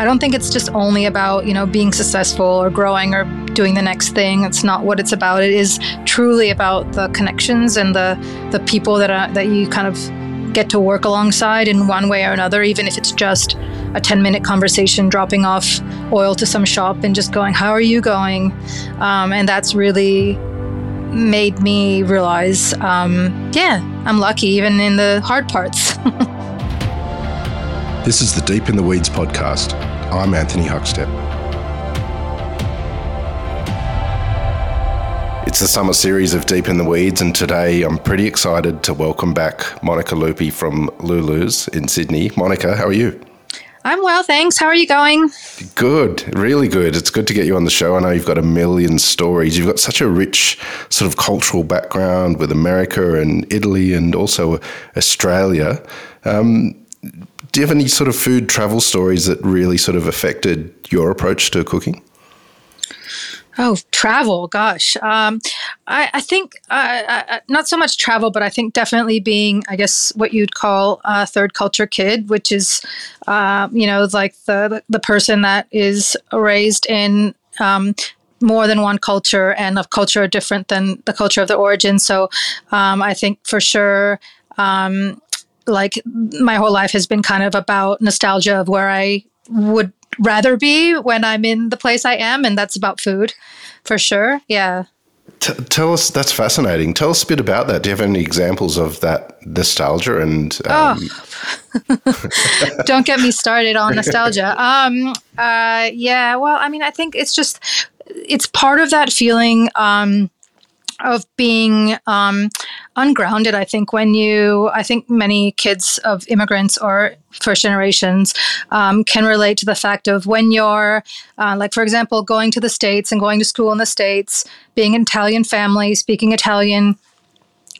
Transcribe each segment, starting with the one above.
I don't think it's just only about, you know, being successful or growing or doing the next thing. It's not what it's about. It is truly about the connections and the the people that are that you kind of get to work alongside in one way or another, even if it's just a 10 minute conversation, dropping off oil to some shop and just going, How are you going? Um, and that's really made me realize, um, yeah, I'm lucky even in the hard parts. this is the Deep in the Weeds podcast. I'm Anthony Huckstep. It's the summer series of Deep in the Weeds, and today I'm pretty excited to welcome back Monica Lupi from Lulu's in Sydney. Monica, how are you? I'm well, thanks. How are you going? Good, really good. It's good to get you on the show. I know you've got a million stories. You've got such a rich sort of cultural background with America and Italy and also Australia. Um, do you have any sort of food travel stories that really sort of affected your approach to cooking? Oh, travel, gosh. Um, I, I, think uh, uh, not so much travel, but I think definitely being, I guess, what you'd call a third culture kid, which is, uh, you know, like the the person that is raised in um, more than one culture and of culture different than the culture of the origin. So um, I think for sure. Um, like my whole life has been kind of about nostalgia of where I would rather be when I'm in the place I am, and that's about food for sure. Yeah. T- tell us that's fascinating. Tell us a bit about that. Do you have any examples of that nostalgia and? Um... Oh, don't get me started on nostalgia. Um, uh, yeah. Well, I mean, I think it's just it's part of that feeling. Um, of being um, ungrounded. I think when you, I think many kids of immigrants or first generations um, can relate to the fact of when you're, uh, like, for example, going to the States and going to school in the States, being an Italian family, speaking Italian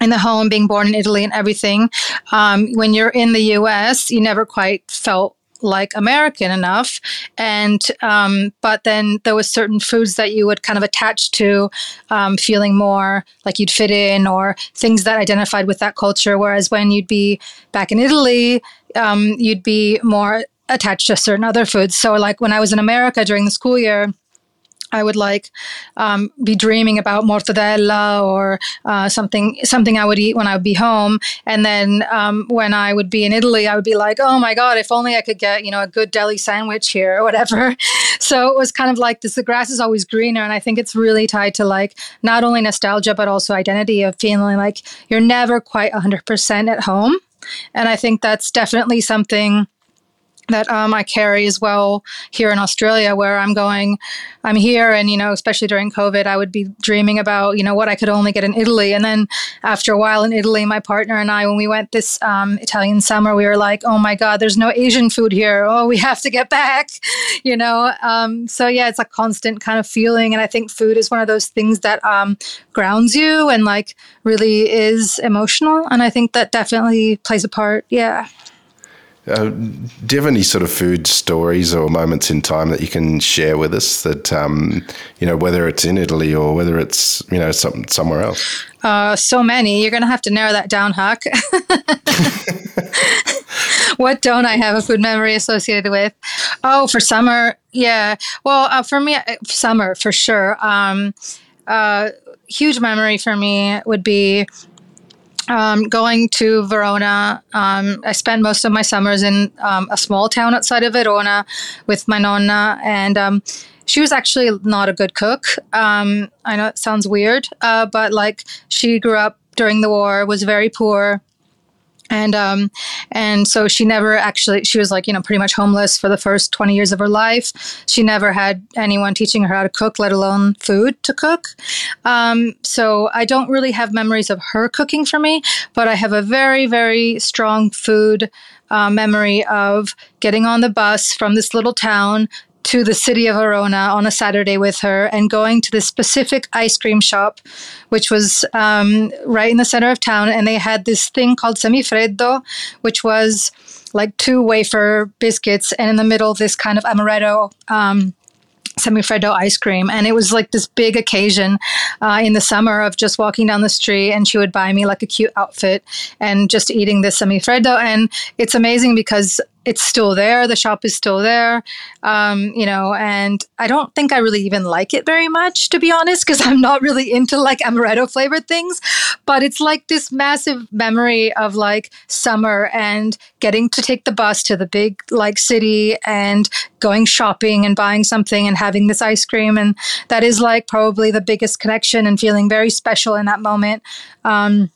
in the home, being born in Italy and everything. Um, when you're in the US, you never quite felt like American enough. And, um, but then there was certain foods that you would kind of attach to um, feeling more like you'd fit in or things that identified with that culture. Whereas when you'd be back in Italy, um, you'd be more attached to certain other foods. So, like when I was in America during the school year, I would like um, be dreaming about mortadella or uh, something something I would eat when I would be home, and then um, when I would be in Italy, I would be like, oh my god, if only I could get you know a good deli sandwich here or whatever. so it was kind of like this: the grass is always greener, and I think it's really tied to like not only nostalgia but also identity of feeling like you're never quite 100% at home, and I think that's definitely something that um, I carry as well here in Australia, where I'm going. I'm here, and you know, especially during COVID, I would be dreaming about you know what I could only get in Italy. And then after a while in Italy, my partner and I, when we went this um, Italian summer, we were like, "Oh my God, there's no Asian food here. Oh, we have to get back," you know. Um, so yeah, it's a constant kind of feeling, and I think food is one of those things that um, grounds you and like really is emotional, and I think that definitely plays a part. Yeah. Uh, do you have any sort of food stories or moments in time that you can share with us that, um, you know, whether it's in Italy or whether it's, you know, some, somewhere else? Uh, so many. You're going to have to narrow that down, Huck. what don't I have a food memory associated with? Oh, for summer, yeah. Well, uh, for me, uh, summer for sure. Um, uh, huge memory for me would be um, going to Verona. Um, I spent most of my summers in um, a small town outside of Verona with my nonna, and um, she was actually not a good cook. Um, I know it sounds weird, uh, but like she grew up during the war, was very poor, and um and so she never actually she was like you know pretty much homeless for the first 20 years of her life. She never had anyone teaching her how to cook let alone food to cook. Um, so i don't really have memories of her cooking for me but i have a very very strong food uh, memory of getting on the bus from this little town to the city of Verona on a Saturday with her and going to this specific ice cream shop, which was um, right in the center of town. And they had this thing called semifreddo, which was like two wafer biscuits, and in the middle, this kind of amaretto. Um, semifreddo ice cream and it was like this big occasion uh, in the summer of just walking down the street and she would buy me like a cute outfit and just eating this semifreddo and it's amazing because it's still there. The shop is still there, um, you know, and I don't think I really even like it very much, to be honest, because I'm not really into like amaretto flavored things. But it's like this massive memory of like summer and getting to take the bus to the big like city and going shopping and buying something and having this ice cream. And that is like probably the biggest connection and feeling very special in that moment. Um,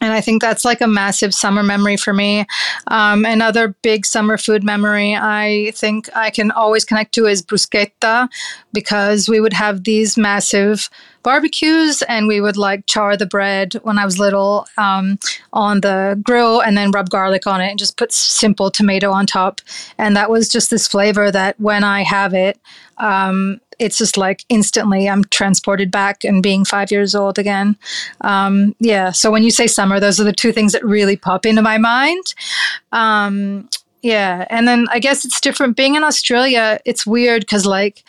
and I think that's like a massive summer memory for me. Um, another big summer food memory I think I can always connect to is bruschetta because we would have these massive barbecues and we would like char the bread when I was little um, on the grill and then rub garlic on it and just put simple tomato on top. And that was just this flavor that when I have it, um, it's just like instantly I'm transported back and being five years old again. Um, yeah. So when you say summer, those are the two things that really pop into my mind. Um, yeah. And then I guess it's different being in Australia. It's weird because like,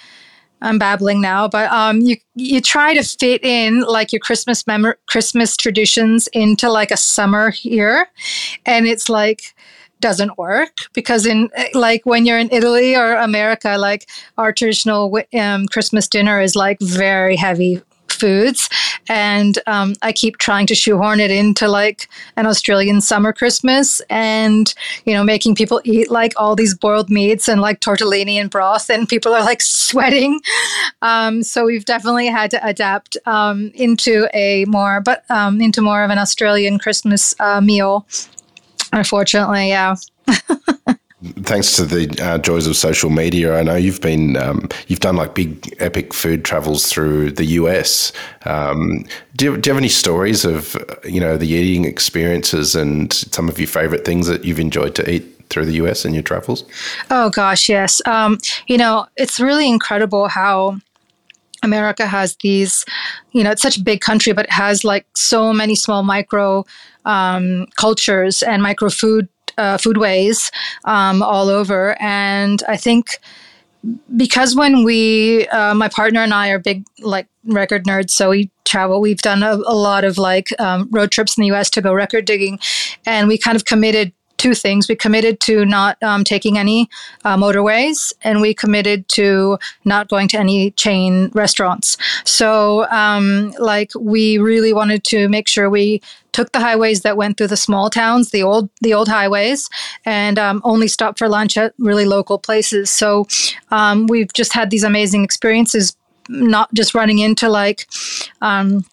I'm babbling now, but um, you you try to fit in like your Christmas mem- Christmas traditions into like a summer here, and it's like doesn't work because in like when you're in Italy or America, like our traditional um, Christmas dinner is like very heavy foods, and um, I keep trying to shoehorn it into like an Australian summer Christmas, and you know making people eat like all these boiled meats and like tortellini and broth, and people are like sweating. Um, so we've definitely had to adapt um, into a more, but um, into more of an Australian Christmas uh, meal. Unfortunately, yeah. Thanks to the uh, joys of social media, I know you've been um, you've done like big epic food travels through the US. Um, do, you, do you have any stories of you know the eating experiences and some of your favorite things that you've enjoyed to eat through the US in your travels? Oh gosh, yes. Um, you know, it's really incredible how America has these, you know, it's such a big country, but it has like so many small micro um, cultures and micro food uh, foodways um, all over. And I think because when we, uh, my partner and I are big like record nerds, so we travel. We've done a, a lot of like um, road trips in the U.S. to go record digging, and we kind of committed two things. We committed to not um, taking any uh, motorways, and we committed to not going to any chain restaurants. So, um, like, we really wanted to make sure we took the highways that went through the small towns, the old the old highways, and um, only stopped for lunch at really local places. So, um, we've just had these amazing experiences. Not just running into like um,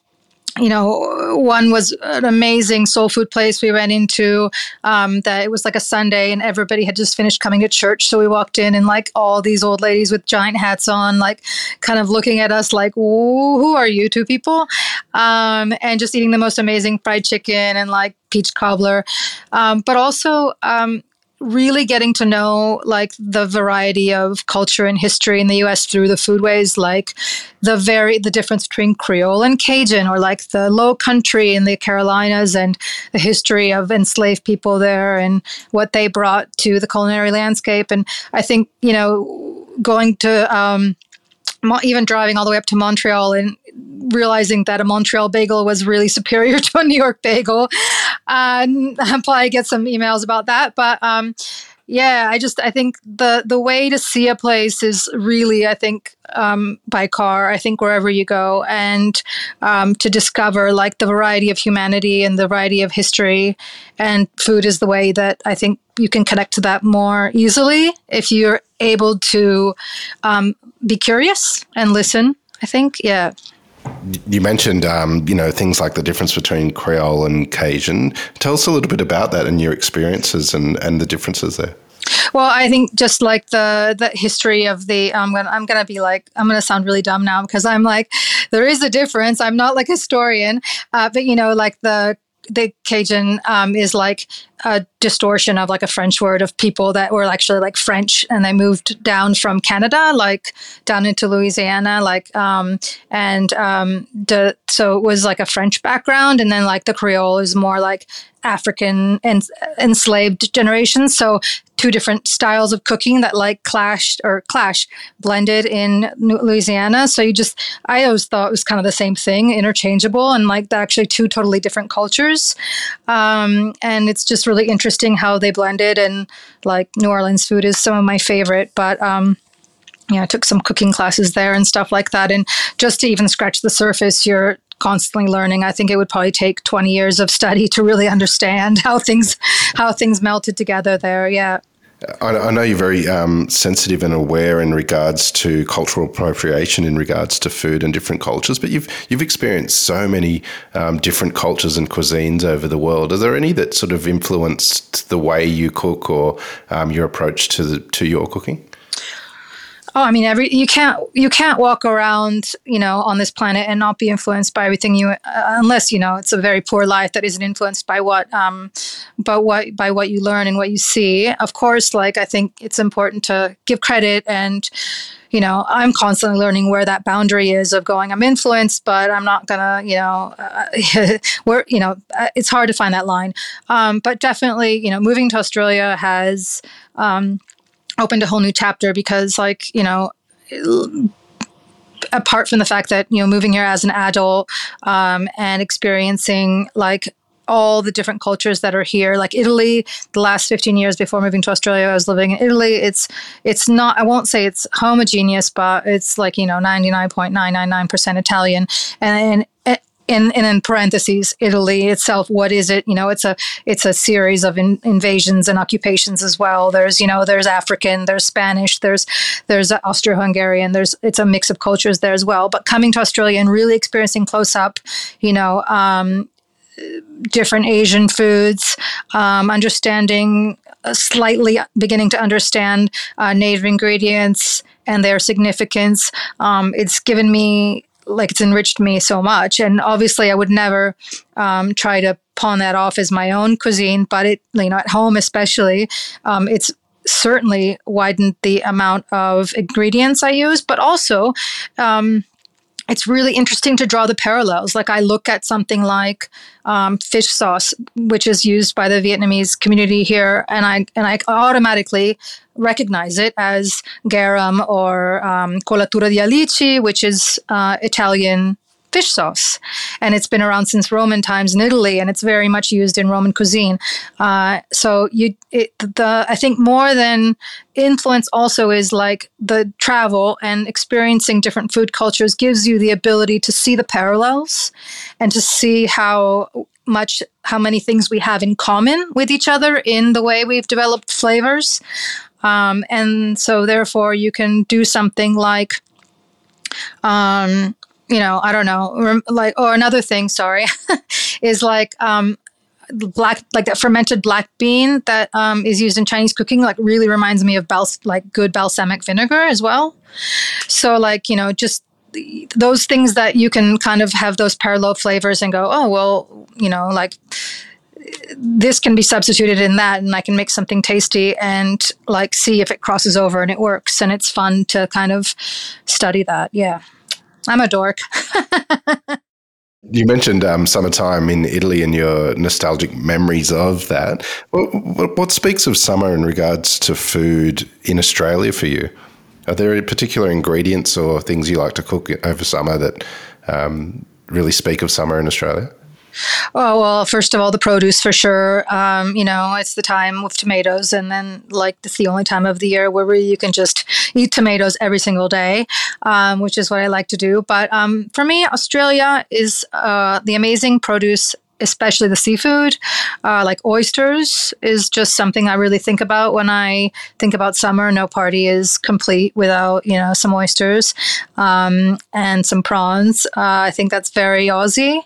you know, one was an amazing soul food place we went into. Um, that it was like a Sunday, and everybody had just finished coming to church. So we walked in, and like all these old ladies with giant hats on, like kind of looking at us, like, "Who are you two people?" Um, and just eating the most amazing fried chicken and like peach cobbler, um, but also um, really getting to know like the variety of culture and history in the US through the foodways, like the very the difference between Creole and Cajun, or like the Low Country in the Carolinas and the history of enslaved people there and what they brought to the culinary landscape. And I think you know going to um, even driving all the way up to Montreal and realizing that a Montreal bagel was really superior to a New York bagel. Uh, I'll probably get some emails about that, but um, yeah, I just I think the the way to see a place is really I think um, by car. I think wherever you go and um, to discover like the variety of humanity and the variety of history, and food is the way that I think you can connect to that more easily if you're able to um, be curious and listen. I think yeah. You mentioned, um, you know, things like the difference between Creole and Cajun. Tell us a little bit about that and your experiences and, and the differences there. Well, I think just like the the history of the I'm gonna I'm gonna be like I'm gonna sound really dumb now because I'm like there is a difference. I'm not like a historian, uh, but you know, like the the Cajun um, is like a distortion of like a French word of people that were actually like French and they moved down from Canada, like down into Louisiana, like um, and um, the, so it was like a French background, and then like the Creole is more like African and enslaved generations. So two different styles of cooking that like clashed or clash blended in Louisiana. So you just, I always thought it was kind of the same thing, interchangeable, and like actually two totally different cultures. Um, and it's just really interesting how they blended. And like New Orleans food is some of my favorite, but um, yeah, I took some cooking classes there and stuff like that. And just to even scratch the surface, you're constantly learning. I think it would probably take 20 years of study to really understand how things how things melted together there. Yeah. I, know you're very um, sensitive and aware in regards to cultural appropriation in regards to food and different cultures, but you've you've experienced so many um, different cultures and cuisines over the world. Are there any that sort of influenced the way you cook or um, your approach to the, to your cooking? Oh, I mean, every you can't you can't walk around, you know, on this planet and not be influenced by everything you, uh, unless you know it's a very poor life that isn't influenced by what, um, but what by what you learn and what you see. Of course, like I think it's important to give credit and you know, I'm constantly learning where that boundary is of going, I'm influenced, but I'm not gonna, you know, uh, where, you know, uh, it's hard to find that line. Um, but definitely, you know, moving to Australia has, um, opened a whole new chapter because like you know apart from the fact that you know moving here as an adult um, and experiencing like all the different cultures that are here like italy the last 15 years before moving to australia i was living in italy. It's it's not i won't say it's homogeneous but it's like you know 99.999% italian. And, and in, in parentheses, Italy itself. What is it? You know, it's a it's a series of in, invasions and occupations as well. There's you know there's African, there's Spanish, there's there's Austro-Hungarian. There's it's a mix of cultures there as well. But coming to Australia and really experiencing close up, you know, um, different Asian foods, um, understanding uh, slightly beginning to understand uh, native ingredients and their significance. Um, it's given me like it's enriched me so much. And obviously, I would never um, try to pawn that off as my own cuisine, but it, you know, at home especially, um, it's certainly widened the amount of ingredients I use, but also. Um, it's really interesting to draw the parallels. Like I look at something like um, fish sauce, which is used by the Vietnamese community here, and I and I automatically recognize it as garum or um, colatura di alici, which is uh, Italian fish sauce. And it's been around since Roman times in Italy, and it's very much used in Roman cuisine. Uh, so you, it, the I think more than influence also is like the travel and experiencing different food cultures gives you the ability to see the parallels and to see how much how many things we have in common with each other in the way we've developed flavors um, and so therefore you can do something like um, you know, I don't know, like, or another thing, sorry, is like um, black, like that fermented black bean that um, is used in Chinese cooking, like really reminds me of bal- like good balsamic vinegar as well. So, like, you know, just those things that you can kind of have those parallel flavors and go, oh, well, you know, like this can be substituted in that and I can make something tasty and like see if it crosses over and it works. And it's fun to kind of study that. Yeah. I'm a dork. You mentioned um, summertime in Italy and your nostalgic memories of that. What, what, speaks of summer in regards to food in Australia for you? Are there particular ingredients or things you like to cook over summer that um, really speak of summer in Australia? Oh, well, first of all, the produce for sure. Um, you know, it's the time with tomatoes, and then like it's the only time of the year where you can just eat tomatoes every single day, um, which is what I like to do. But um, for me, Australia is uh, the amazing produce especially the seafood, uh, like oysters, is just something I really think about when I think about summer. No party is complete without you know some oysters um, and some prawns. Uh, I think that's very Aussie.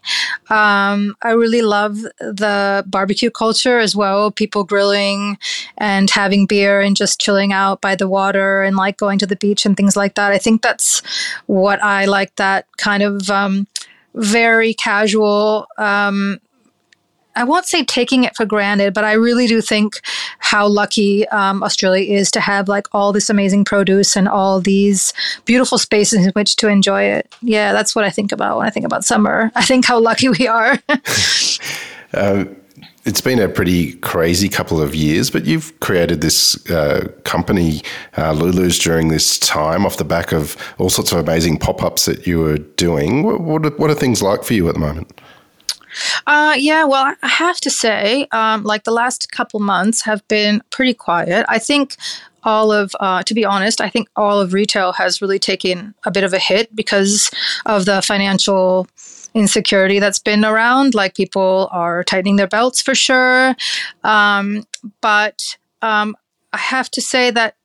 Um, I really love the barbecue culture as well. People grilling and having beer and just chilling out by the water and like going to the beach and things like that. I think that's what I like. That kind of um, very casual. Um, I won't say taking it for granted, but I really do think how lucky um, Australia is to have like all this amazing produce and all these beautiful spaces in which to enjoy it. Yeah, that's what I think about when I think about summer. I think how lucky we are. um, it's been a pretty crazy couple of years, but you've created this uh, company, uh, Lulu's, during this time off the back of all sorts of amazing pop ups that you were doing. What, what, are, what are things like for you at the moment? Uh, yeah, well, I have to say, um, like the last couple months have been pretty quiet. I think all of, uh, to be honest, I think all of retail has really taken a bit of a hit because of the financial insecurity that's been around. Like people are tightening their belts for sure. Um, but um, I have to say that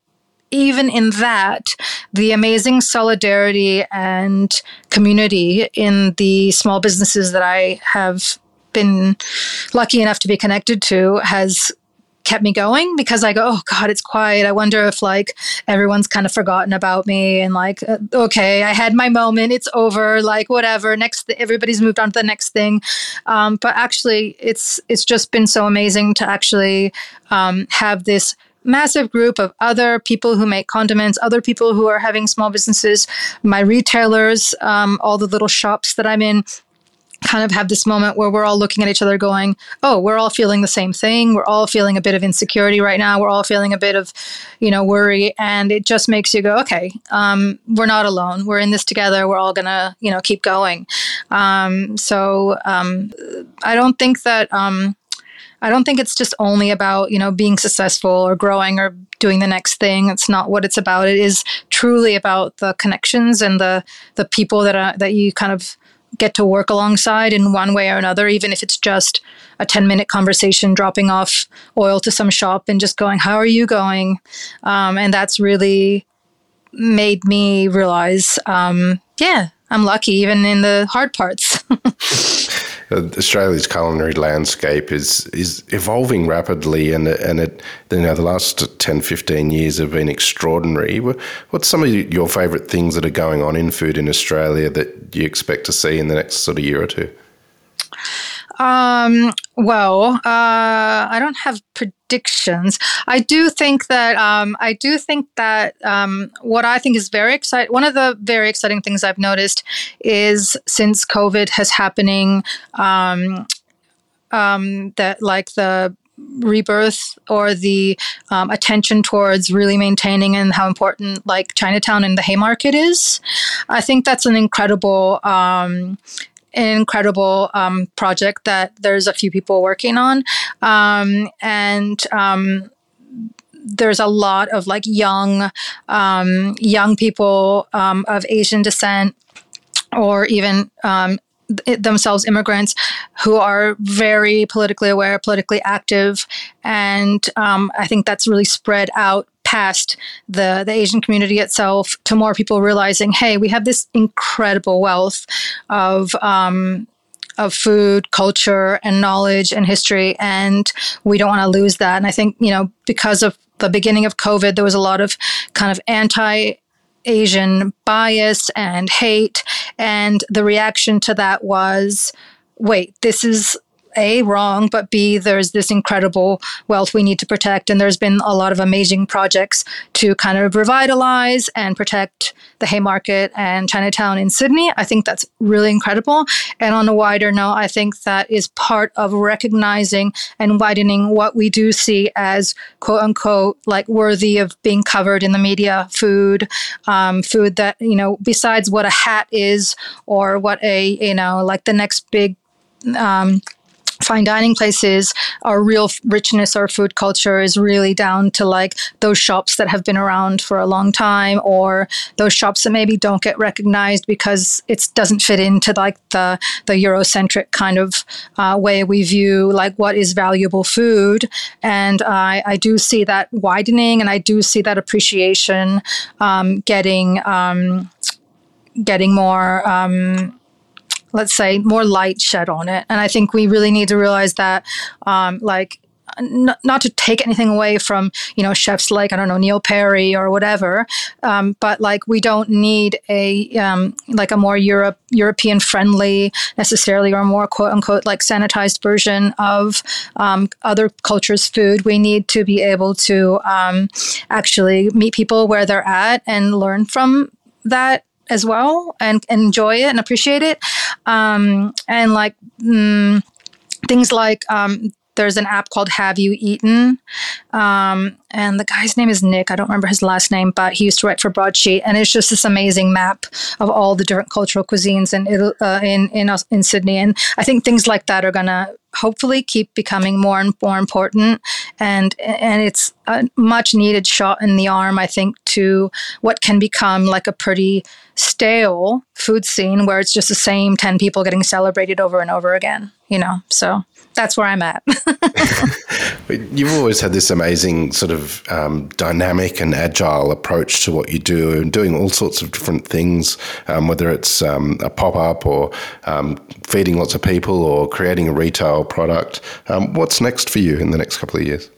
even in that, the amazing solidarity and community in the small businesses that I have been lucky enough to be connected to has kept me going because I go, oh God, it's quiet. I wonder if like everyone's kind of forgotten about me and like, uh, okay, I had my moment. It's over. Like whatever. Next, th- everybody's moved on to the next thing. Um, but actually, it's it's just been so amazing to actually um, have this massive group of other people who make condiments, other people who are having small businesses, my retailers, um, all the little shops that I'm in kind of have this moment where we're all looking at each other going, oh, we're all feeling the same thing. We're all feeling a bit of insecurity right now. We're all feeling a bit of, you know, worry. And it just makes you go, okay, um, we're not alone. We're in this together. We're all going to, you know, keep going. Um, so um, I don't think that um, I don't think it's just only about, you know, being successful or growing or doing the next thing. It's not what it's about. It is truly about the connections and the the people that are that you kind of get to work alongside in one way or another, even if it's just a 10 minute conversation, dropping off oil to some shop and just going, How are you going? Um, and that's really made me realize, um, yeah, I'm lucky even in the hard parts. Australia's culinary landscape is is evolving rapidly, and and it you know the last 10, 15 years have been extraordinary. What's some of your favourite things that are going on in food in Australia that you expect to see in the next sort of year or two? Um, well, uh, I don't have predictions. I do think that um, I do think that um, what I think is very exciting. One of the very exciting things I've noticed is since COVID has happening, um, um that like the rebirth or the um, attention towards really maintaining and how important like Chinatown and the Haymarket is. I think that's an incredible um, incredible um, project that there's a few people working on. Um, and um, there's a lot of like young, um, young people um, of Asian descent or even themselves immigrants who are very politically aware, politically active, and um, I think that's really spread out past the, the Asian community itself to more people realizing, hey, we have this incredible wealth of um, of food, culture, and knowledge and history, and we don't want to lose that. And I think you know because of the beginning of COVID, there was a lot of kind of anti Asian bias and hate, and the reaction to that was, wait, this is a wrong but b there's this incredible wealth we need to protect. And there's been a lot of amazing projects to kind of revitalize and protect the haymarket and chinatown in sydney. I think that's really incredible. And on a wider note i think that is part of recognizing and widening what we do see as quote unquote like worthy of being covered in the media food um, food that you know besides what a hat is or what a you know like the next big um, fine dining places, our real richness, our food culture is really down to like those shops that have been around for a long time, or those shops that maybe don't get recognized because it doesn't fit into like the the Eurocentric kind of uh, way we view like what is valuable food. And I, I do see that widening, and I do see that appreciation um, getting um, getting more. Um, let's say more light shed on it and i think we really need to realize that um, like n- not to take anything away from you know chefs like I don't know Neil Perry or whatever, um, but like we don't need a um, like a more Europe European friendly necessarily or more quote unquote like sanitized version of um, other cultures' food. We need to be able to um, actually meet people where they're at and learn from that as well and, and enjoy it and appreciate it. Um, and like mm, things like um, there's an app called Have You Eaten? Um, and the guy's name is Nick. I don't remember his last name, but he used to write for Broadsheet. And it's just this amazing map of all the different cultural cuisines in, uh, in, in, in Sydney. And I think things like that are going to hopefully keep becoming more and more important and and it's a much needed shot in the arm i think to what can become like a pretty stale food scene where it's just the same 10 people getting celebrated over and over again you know so that's where I'm at. You've always had this amazing sort of um, dynamic and agile approach to what you do, and doing all sorts of different things, um, whether it's um, a pop up or um, feeding lots of people or creating a retail product. Um, what's next for you in the next couple of years?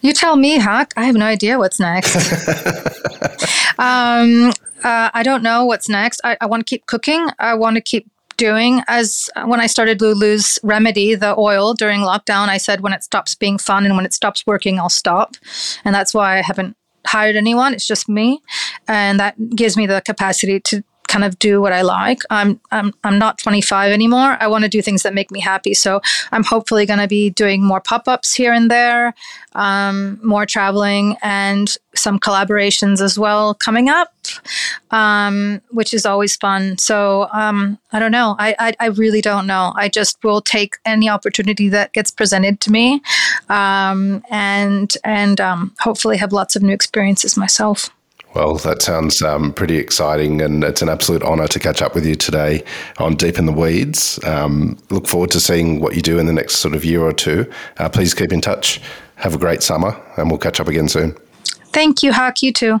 You tell me, Huck. I have no idea what's next. um, uh, I don't know what's next. I, I want to keep cooking. I want to keep doing as when I started Lulu's Remedy, the oil during lockdown, I said when it stops being fun and when it stops working, I'll stop. And that's why I haven't hired anyone. It's just me. And that gives me the capacity to kind of do what I like. I'm I'm I'm not 25 anymore. I want to do things that make me happy. So I'm hopefully going to be doing more pop-ups here and there, um, more traveling, and some collaborations as well coming up, um, which is always fun. So um, I don't know. I, I, I really don't know. I just will take any opportunity that gets presented to me, um, and and um, hopefully have lots of new experiences myself. Well, that sounds um, pretty exciting, and it's an absolute honour to catch up with you today on Deep in the Weeds. Um, look forward to seeing what you do in the next sort of year or two. Uh, please keep in touch. Have a great summer, and we'll catch up again soon. Thank you, Huck. You too.